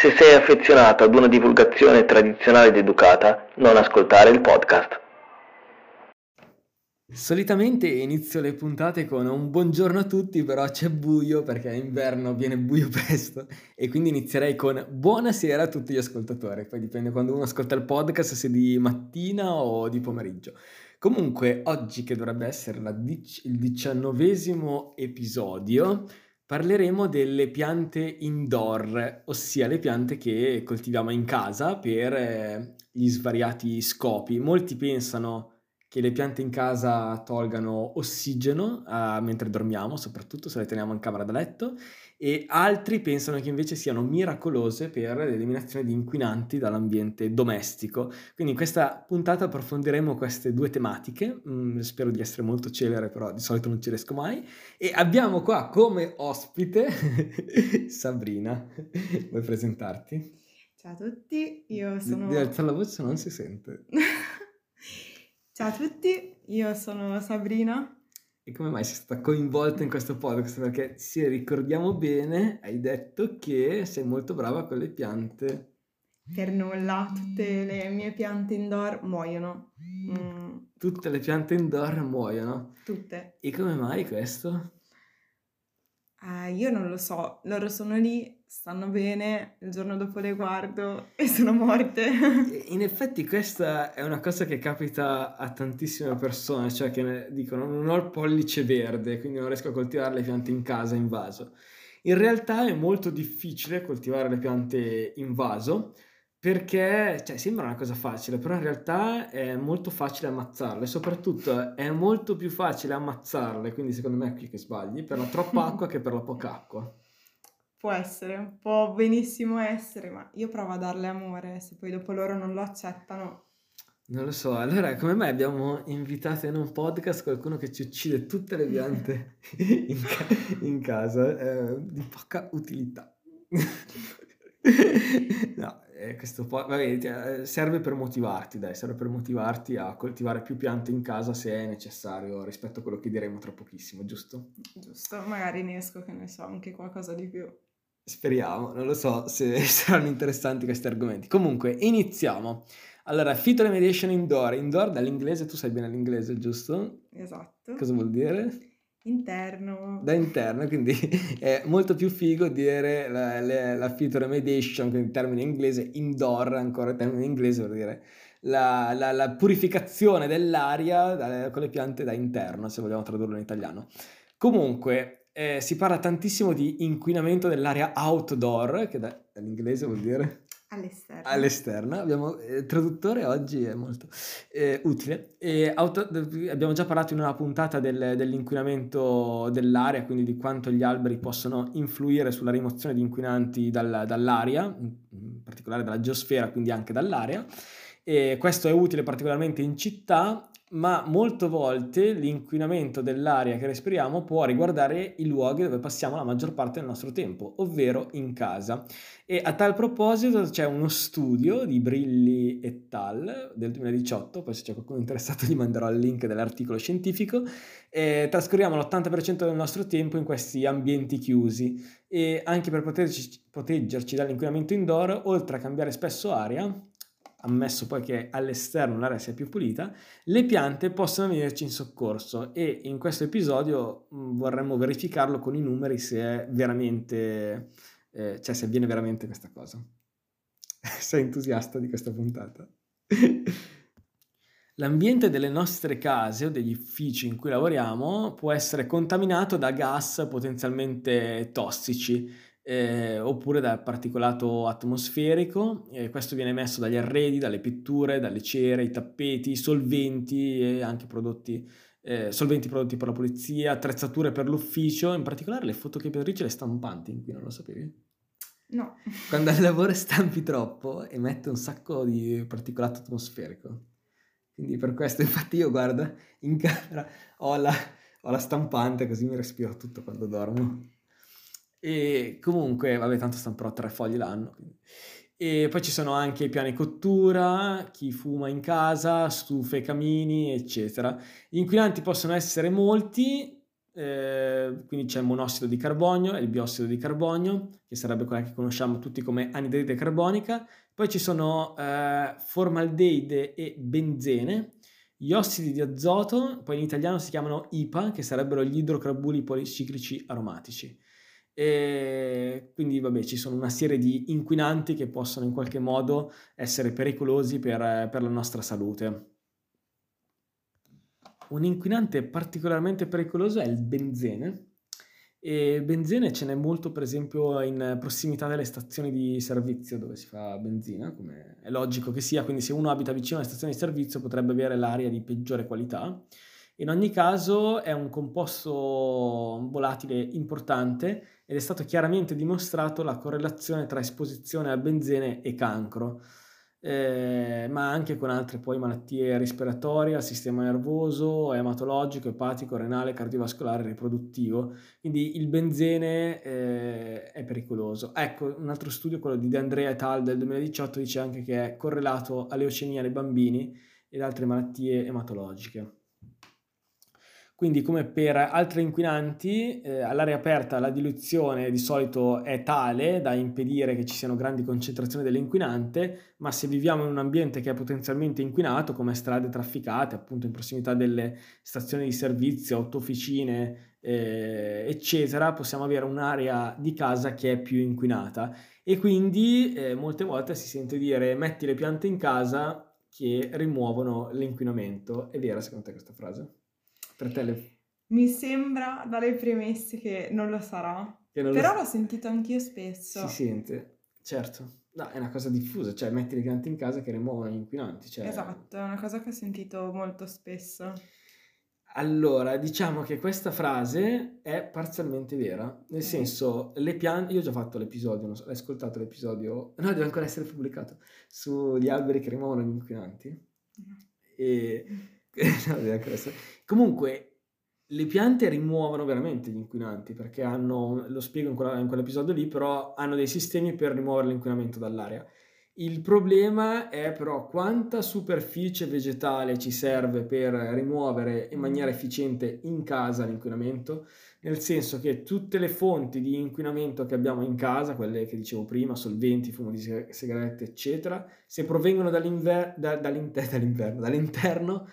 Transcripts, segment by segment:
Se sei affezionato ad una divulgazione tradizionale ed educata, non ascoltare il podcast. Solitamente inizio le puntate con un buongiorno a tutti, però c'è buio perché è inverno, viene buio presto e quindi inizierei con buonasera a tutti gli ascoltatori. Poi dipende quando uno ascolta il podcast, se di mattina o di pomeriggio. Comunque, oggi che dovrebbe essere dic- il diciannovesimo episodio, Parleremo delle piante indoor, ossia le piante che coltiviamo in casa per eh, gli svariati scopi. Molti pensano che le piante in casa tolgano ossigeno uh, mentre dormiamo, soprattutto se le teniamo in camera da letto, e altri pensano che invece siano miracolose per l'eliminazione di inquinanti dall'ambiente domestico. Quindi in questa puntata approfondiremo queste due tematiche, mm, spero di essere molto celere, però di solito non ci riesco mai, e abbiamo qua come ospite Sabrina, vuoi presentarti? Ciao a tutti, io sono... Di, di alzare la voce non si sente. Ciao a tutti, io sono Sabrina. E come mai sei stata coinvolta in questo podcast? Perché se ricordiamo bene, hai detto che sei molto brava con le piante. Per nulla, tutte le mie piante indoor muoiono. Mm. Tutte le piante indoor muoiono? Tutte. E come mai questo? Uh, io non lo so, loro sono lì, stanno bene, il giorno dopo le guardo e sono morte. In effetti questa è una cosa che capita a tantissime persone, cioè che dicono non ho il pollice verde, quindi non riesco a coltivare le piante in casa in vaso. In realtà è molto difficile coltivare le piante in vaso perché cioè, sembra una cosa facile, però in realtà è molto facile ammazzarle, soprattutto è molto più facile ammazzarle, quindi secondo me è qui che sbagli, per la troppa acqua che per la poca acqua. Può essere, può benissimo essere, ma io provo a darle amore, se poi dopo loro non lo accettano. Non lo so, allora come mai abbiamo invitato in un podcast qualcuno che ci uccide tutte le piante in, ca- in casa, eh, di poca utilità. no, eh, questo po- vabbè, serve per motivarti, dai, serve per motivarti a coltivare più piante in casa se è necessario rispetto a quello che diremo tra pochissimo, giusto? Giusto, magari ne esco che ne so, anche qualcosa di più. Speriamo, non lo so se saranno interessanti questi argomenti. Comunque, iniziamo. Allora, phytoremediation indoor. Indoor dall'inglese, tu sai bene l'inglese, giusto? Esatto. Cosa vuol dire? Interno. Da interno, quindi è molto più figo dire la, la, la phytoremediation, quindi termine inglese, indoor, ancora termine inglese per dire la, la, la purificazione dell'aria da, con le piante da interno, se vogliamo tradurlo in italiano. Comunque, eh, si parla tantissimo di inquinamento dell'area outdoor, che da, dall'inglese vuol dire All'esterno. All'esterno. Abbiamo, il eh, traduttore oggi è molto eh, utile. E auto, abbiamo già parlato in una puntata del, dell'inquinamento dell'aria, quindi di quanto gli alberi possono influire sulla rimozione di inquinanti dal, dall'aria, in particolare dalla geosfera, quindi anche dall'aria. E questo è utile particolarmente in città ma molte volte l'inquinamento dell'aria che respiriamo può riguardare i luoghi dove passiamo la maggior parte del nostro tempo, ovvero in casa. E a tal proposito c'è uno studio di Brilli et al. del 2018, poi se c'è qualcuno interessato gli manderò il link dell'articolo scientifico, e trascorriamo l'80% del nostro tempo in questi ambienti chiusi e anche per poterci, proteggerci dall'inquinamento indoor, oltre a cambiare spesso aria, ammesso poi che all'esterno l'aria sia più pulita, le piante possono venirci in soccorso e in questo episodio mm, vorremmo verificarlo con i numeri se è veramente, eh, cioè se avviene veramente questa cosa. Sei entusiasta di questa puntata? L'ambiente delle nostre case o degli uffici in cui lavoriamo può essere contaminato da gas potenzialmente tossici eh, oppure da particolato atmosferico. Eh, questo viene emesso dagli arredi, dalle pitture, dalle cere, i tappeti, i solventi e anche prodotti, eh, solventi prodotti per la pulizia, attrezzature per l'ufficio, in particolare le fotocopiatrici e le stampanti, in cui non lo sapevi? No. Quando al lavoro stampi troppo emette un sacco di particolato atmosferico. Quindi per questo, infatti, io guarda, in camera ho la, ho la stampante così mi respiro tutto quando dormo. E comunque, vabbè, tanto stamperò tre fogli l'anno. E poi ci sono anche i piani cottura, chi fuma in casa, stufe, camini, eccetera. Gli inquinanti possono essere molti, eh, quindi c'è il monossido di carbonio e il biossido di carbonio, che sarebbe quella che conosciamo tutti come anidride carbonica, poi ci sono eh, formaldeide e benzene, gli ossidi di azoto, poi in italiano si chiamano IPA, che sarebbero gli idrocarburi policiclici aromatici. E quindi vabbè ci sono una serie di inquinanti che possono in qualche modo essere pericolosi per, per la nostra salute. Un inquinante particolarmente pericoloso è il benzene, e benzene ce n'è molto, per esempio, in prossimità delle stazioni di servizio dove si fa benzina, come è logico che sia, quindi se uno abita vicino alle stazioni di servizio potrebbe avere l'aria di peggiore qualità. In ogni caso è un composto volatile importante ed è stato chiaramente dimostrato la correlazione tra esposizione a benzene e cancro eh, ma anche con altre poi malattie respiratorie, al sistema nervoso, ematologico, epatico, renale, cardiovascolare, riproduttivo. Quindi il benzene eh, è pericoloso. Ecco, un altro studio, quello di De Andrea et al del 2018, dice anche che è correlato alle leucemia nei bambini ed altre malattie ematologiche. Quindi come per altri inquinanti, eh, all'aria aperta la diluizione di solito è tale da impedire che ci siano grandi concentrazioni dell'inquinante, ma se viviamo in un ambiente che è potenzialmente inquinato, come strade trafficate, appunto in prossimità delle stazioni di servizio, autofficine, eh, eccetera, possiamo avere un'area di casa che è più inquinata. E quindi eh, molte volte si sente dire metti le piante in casa che rimuovono l'inquinamento. È vera secondo te questa frase? Le... Mi sembra dalle premesse che non lo sarà. Non Però lo... l'ho sentito anch'io spesso. Si sente, certo. No, è una cosa diffusa, cioè metti le piante in casa che rimuovono gli inquinanti. Cioè... Esatto, è una cosa che ho sentito molto spesso. Allora, diciamo che questa frase è parzialmente vera, nel okay. senso, le piante, io ho già fatto l'episodio, non so, hai ascoltato l'episodio, no, deve ancora essere pubblicato, sugli alberi che rimuovono gli inquinanti. No. E Comunque, le piante rimuovono veramente gli inquinanti perché hanno, lo spiego in, quella, in quell'episodio lì, però hanno dei sistemi per rimuovere l'inquinamento dall'aria. Il problema è però quanta superficie vegetale ci serve per rimuovere in maniera efficiente in casa l'inquinamento, nel senso che tutte le fonti di inquinamento che abbiamo in casa, quelle che dicevo prima, solventi, fumo di sigarette, eccetera, se provengono dall'inver- da, dall'inter- dall'interno,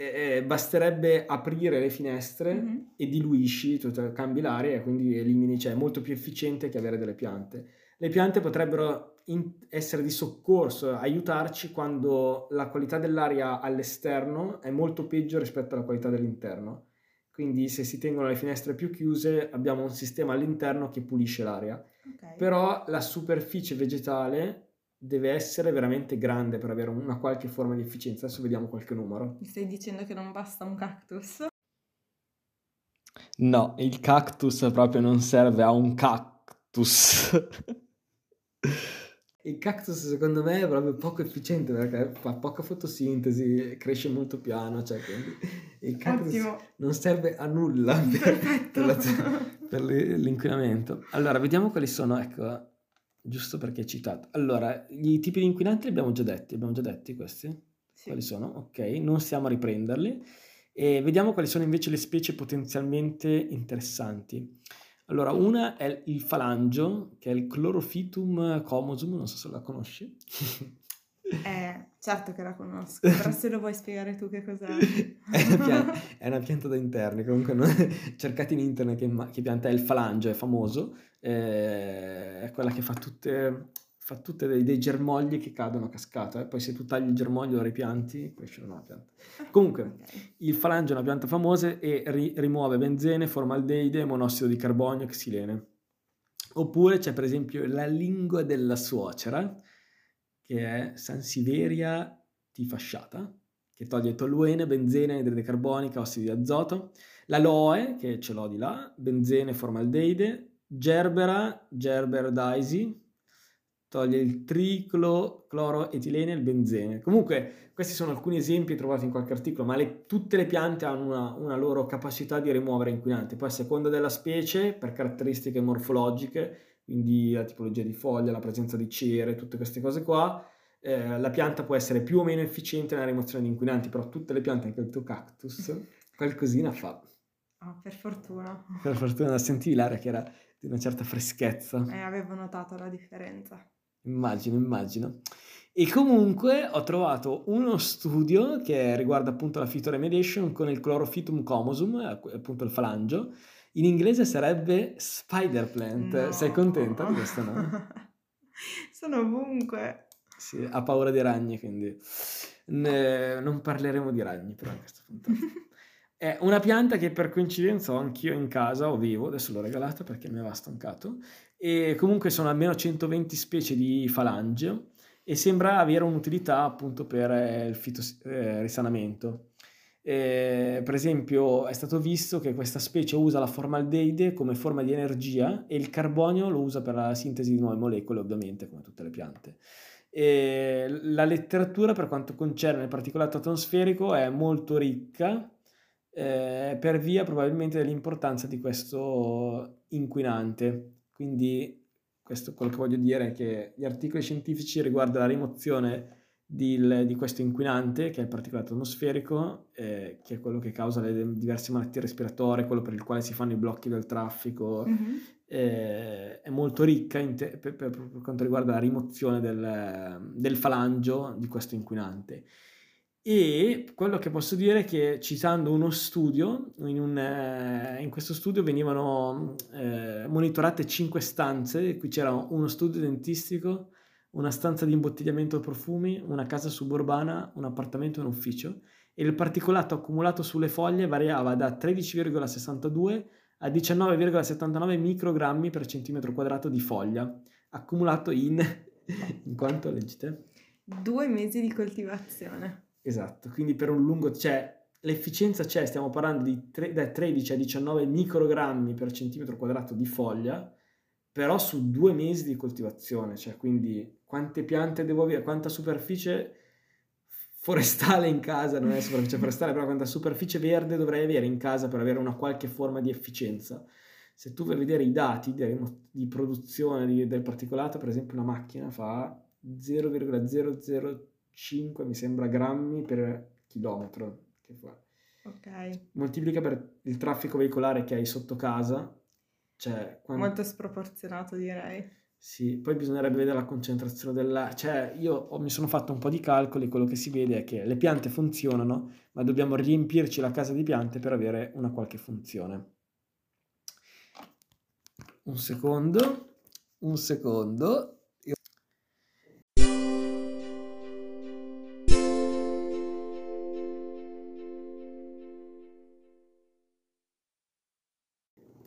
eh, basterebbe aprire le finestre mm-hmm. e diluisci, cioè, cambi l'aria e quindi elimini, cioè è molto più efficiente che avere delle piante. Le piante potrebbero in- essere di soccorso, aiutarci quando la qualità dell'aria all'esterno è molto peggio rispetto alla qualità dell'interno. Quindi se si tengono le finestre più chiuse abbiamo un sistema all'interno che pulisce l'aria. Okay. Però la superficie vegetale deve essere veramente grande per avere una qualche forma di efficienza. Adesso vediamo qualche numero. Mi stai dicendo che non basta un cactus? No, il cactus proprio non serve a un cactus. il cactus secondo me è proprio poco efficiente perché fa poca fotosintesi, cresce molto piano, cioè quindi il cactus Ottimo. non serve a nulla per, per, la, per l'inquinamento. Allora, vediamo quali sono, ecco, giusto perché è citato. Allora, i tipi di inquinanti li abbiamo già detti, abbiamo già detti questi? Sì. Quali sono? Ok, non stiamo a riprenderli. E vediamo quali sono invece le specie potenzialmente interessanti. Allora, una è il falangio, che è il Chlorophytum comosum, non so se la conosci. Eh, certo che la conosco, però se lo vuoi spiegare tu che cos'è. è, una pianta, è una pianta da interni, comunque no? cercate in internet che, che, pianta è il falangio, è famoso, eh, è quella che fa tutte, fa tutti dei, dei, germogli che cadono a cascata. Eh? Poi se tu tagli il germoglio e lo ripianti, cresce una pianta. Comunque, okay. il falange è una pianta famosa e ri- rimuove benzene, formaldeide, monossido di carbonio e xilene. Oppure c'è per esempio la lingua della suocera, che è Sansiveria tifasciata, che toglie toluene, benzene, anidride carbonica, ossidi di azoto. La loe, che ce l'ho di là, benzene, formaldeide. Gerbera, Gerber daisy, toglie il triclo, cloroetilene e il benzene. Comunque, questi sono alcuni esempi trovati in qualche articolo, ma le, tutte le piante hanno una, una, loro capacità di rimuovere inquinanti. Poi, a seconda della specie, per caratteristiche morfologiche, quindi la tipologia di foglia, la presenza di cere, tutte queste cose qua, eh, la pianta può essere più o meno efficiente nella rimozione di inquinanti, però tutte le piante, anche il tuo cactus, qualcosina fa. Oh, per fortuna. Per fortuna, sentivi l'aria che era di una certa freschezza. Eh, avevo notato la differenza. Immagino, immagino. E comunque ho trovato uno studio che riguarda appunto la phytoremediation con il Chlorophytum comosum, appunto il falangio. In inglese sarebbe spider plant. No. Sei contenta di questo nome? Sono ovunque. Sì, ha paura dei ragni, quindi ne... non parleremo di ragni però in questa puntata. È una pianta che per coincidenza ho anch'io in casa, o vivo, adesso l'ho regalata perché mi aveva stancato, e comunque sono almeno 120 specie di falange e sembra avere un'utilità appunto per il fitorisanamento. Eh, per esempio è stato visto che questa specie usa la formaldeide come forma di energia e il carbonio lo usa per la sintesi di nuove molecole ovviamente come tutte le piante. E la letteratura per quanto concerne il particolato atmosferico è molto ricca eh, per via probabilmente dell'importanza di questo inquinante. Quindi questo quello che voglio dire è che gli articoli scientifici riguardano la rimozione di, di questo inquinante, che è il particolato atmosferico, eh, che è quello che causa le diverse malattie respiratorie, quello per il quale si fanno i blocchi del traffico, mm-hmm. eh, è molto ricca te- per, per, per, quanto riguarda la rimozione del, del falangio di questo inquinante. E quello che posso dire è che citando uno studio, in, un, eh, in questo studio venivano eh, monitorate cinque stanze, qui c'era uno studio dentistico, una stanza di imbottigliamento profumi, una casa suburbana, un appartamento e un ufficio e il particolato accumulato sulle foglie variava da 13,62 a 19,79 microgrammi per centimetro quadrato di foglia, accumulato in, in quanto leggete? Due mesi di coltivazione. Esatto, quindi per un lungo, cioè l'efficienza c'è, stiamo parlando di tre, da 13 a 19 microgrammi per centimetro quadrato di foglia, però su due mesi di coltivazione, cioè quindi quante piante devo avere, quanta superficie forestale in casa, non è superficie forestale, però quanta superficie verde dovrei avere in casa per avere una qualche forma di efficienza. Se tu vuoi vedere i dati di, produzione del particolato, per esempio una macchina fa 0,00 5 mi sembra grammi per chilometro che fa. Ok. Moltiplica per il traffico veicolare che hai sotto casa. Cioè, quando... Molto sproporzionato direi. Sì, poi bisognerebbe vedere la concentrazione della... Cioè, io ho, mi sono fatto un po' di calcoli, quello che si vede è che le piante funzionano, ma dobbiamo riempirci la casa di piante per avere una qualche funzione. Un secondo, un secondo.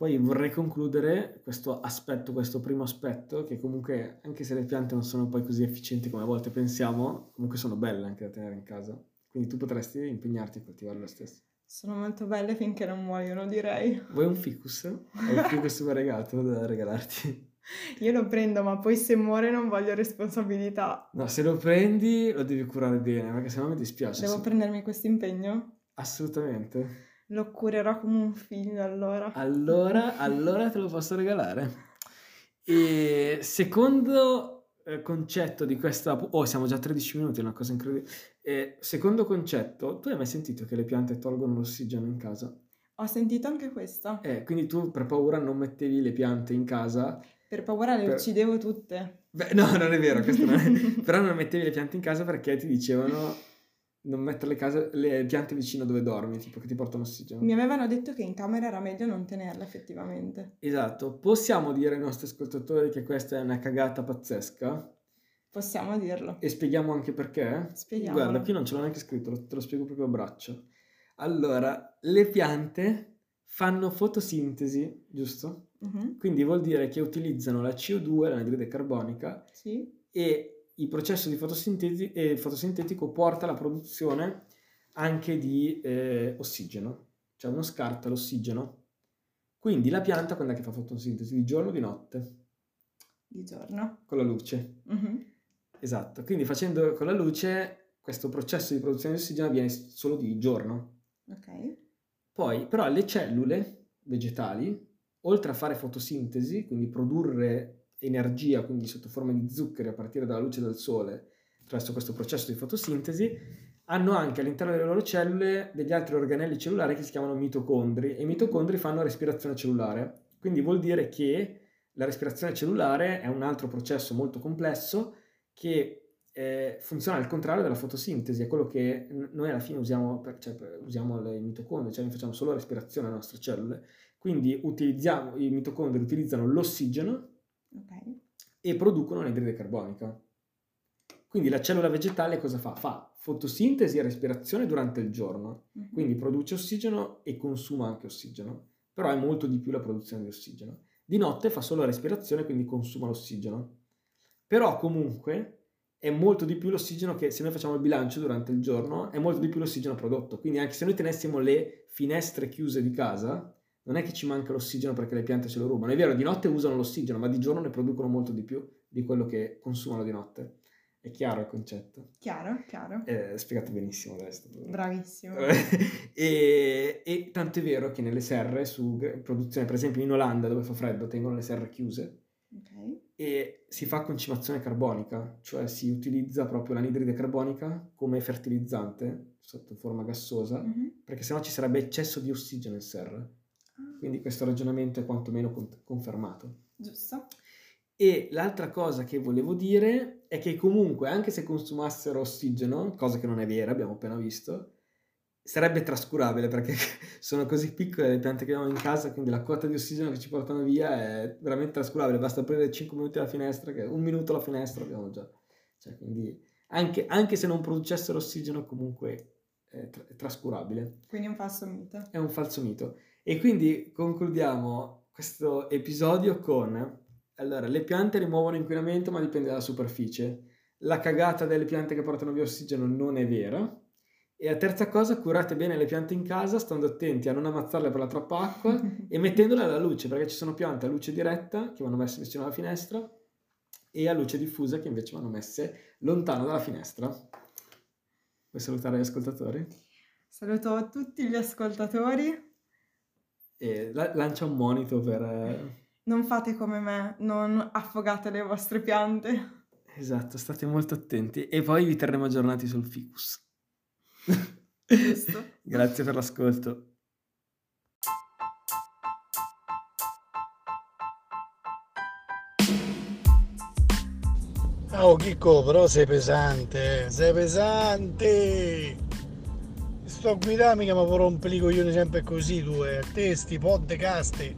Poi vorrei concludere questo aspetto, questo primo aspetto, che comunque, anche se le piante non sono poi così efficienti come a volte pensiamo, comunque sono belle anche da tenere in casa. Quindi tu potresti impegnarti a coltivarle lo stesso. Sono molto belle finché non muoiono, direi. Vuoi un ficus? Ho un ficus variegato da regalarti. Io lo prendo, ma poi se muore non voglio responsabilità. No, se lo prendi lo devi curare bene, perché sennò mi dispiace. Devo se... prendermi questo impegno? Assolutamente. Lo curerò come un figlio allora. Allora, allora te lo posso regalare. E secondo eh, concetto di questa... Oh, siamo già a 13 minuti, è una cosa incredibile. E secondo concetto, tu hai mai sentito che le piante tolgono l'ossigeno in casa? Ho sentito anche questo. Eh, quindi tu per paura non mettevi le piante in casa? Per paura le per... uccidevo tutte. Beh, no, non è vero, questo non è... però non mettevi le piante in casa perché ti dicevano non mettere le, case, le piante vicino dove dormi, tipo che ti portano ossigeno. Mi avevano detto che in camera era meglio non tenerle effettivamente. Esatto, possiamo dire ai nostri ascoltatori che questa è una cagata pazzesca? Possiamo dirlo. E spieghiamo anche perché? Spieghiamo. Guarda, qui non ce l'ho neanche scritto, te lo spiego proprio a braccio. Allora, le piante fanno fotosintesi, giusto? Mhm, Quindi vuol dire che utilizzano la CO2, l'anidride carbonica, Sì. e il processo di fotosintesi, eh, fotosintetico porta alla produzione anche di eh, ossigeno, cioè uno scarta l'ossigeno. Quindi la pianta quando è che fa fotosintesi? Di giorno o di notte? Di giorno. Con la luce. Mhm, Esatto, quindi facendo con la luce questo processo di produzione di ossigeno avviene solo di giorno. Ok. Poi però le cellule vegetali, oltre a fare fotosintesi, quindi produrre energia, quindi sotto forma di zuccheri a partire dalla luce del sole, attraverso questo processo di fotosintesi, hanno anche all'interno delle loro cellule degli altri organelli cellulari che si chiamano mitocondri e i mitocondri fanno respirazione cellulare. Quindi vuol dire che la respirazione cellulare è un altro processo molto complesso che eh, funziona al contrario della fotosintesi, è quello che noi alla fine usiamo, per, cioè, per- usiamo le mitocondri, cioè noi facciamo solo respirazione alle nostre cellule, quindi i mitocondri utilizzano l'ossigeno Ok. e producono l'anidride carbonica. Quindi la cellula vegetale cosa fa? Fa fotosintesi e respirazione durante il giorno, Mhm. quindi produce ossigeno e consuma anche ossigeno, però è molto di più la produzione di ossigeno. Di notte fa solo respirazione, quindi consuma l'ossigeno. Però comunque è molto di più l'ossigeno che se noi facciamo il bilancio durante il giorno, è molto di più l'ossigeno prodotto. Quindi anche se noi tenessimo le finestre chiuse di casa, non è che ci manca l'ossigeno perché le piante ce lo rubano. È vero, di notte usano l'ossigeno, ma di giorno ne producono molto di più di quello che consumano di notte. È chiaro il concetto? Chiaro, chiaro. È spiegato benissimo adesso. Bravissimo. e, e tanto è vero che nelle serre su produzione, per esempio in Olanda dove fa freddo, tengono le serre chiuse Ok. e si fa concimazione carbonica, cioè si utilizza proprio l'anidride carbonica come fertilizzante sotto forma gassosa, Mhm. perché sennò ci sarebbe eccesso di ossigeno in serra. Quindi questo ragionamento è quantomeno con- confermato. Giusto. E l'altra cosa che volevo dire è che comunque, anche se consumassero ossigeno, cosa che non è vera, abbiamo appena visto, sarebbe trascurabile perché sono così piccole le piante che abbiamo in casa, quindi la quota di ossigeno che ci portano via è veramente trascurabile. Basta aprire 5 minuti la finestra, che un minuto la finestra abbiamo già. Cioè, quindi anche, anche se non producessero ossigeno, comunque è, tra- è trascurabile Quindi un falso mito. è un falso mito. E quindi concludiamo questo episodio con allora, le piante rimuovono inquinamento, ma dipende dalla superficie. La cagata delle piante che portano via ossigeno non è vera. E la terza cosa, curate bene le piante in casa, stando attenti a non ammazzarle per la troppa acqua e mettendole alla luce, perché ci sono piante a luce diretta che vanno messe vicino alla finestra e a luce diffusa che invece vanno messe lontano dalla finestra. Vuoi salutare gli ascoltatori? Saluto tutti gli ascoltatori. E la- lancia un monito per... eh, Non fate come me, non affogate le vostre piante. Esatto, state molto attenti e poi vi terremo aggiornati sul ficus. Giusto. Grazie per l'ascolto. Oh Chicco, però sei pesante, sei pesante. Sto a guidare mica mi rompe i coglioni sempre così tu, eh. Te sti podcast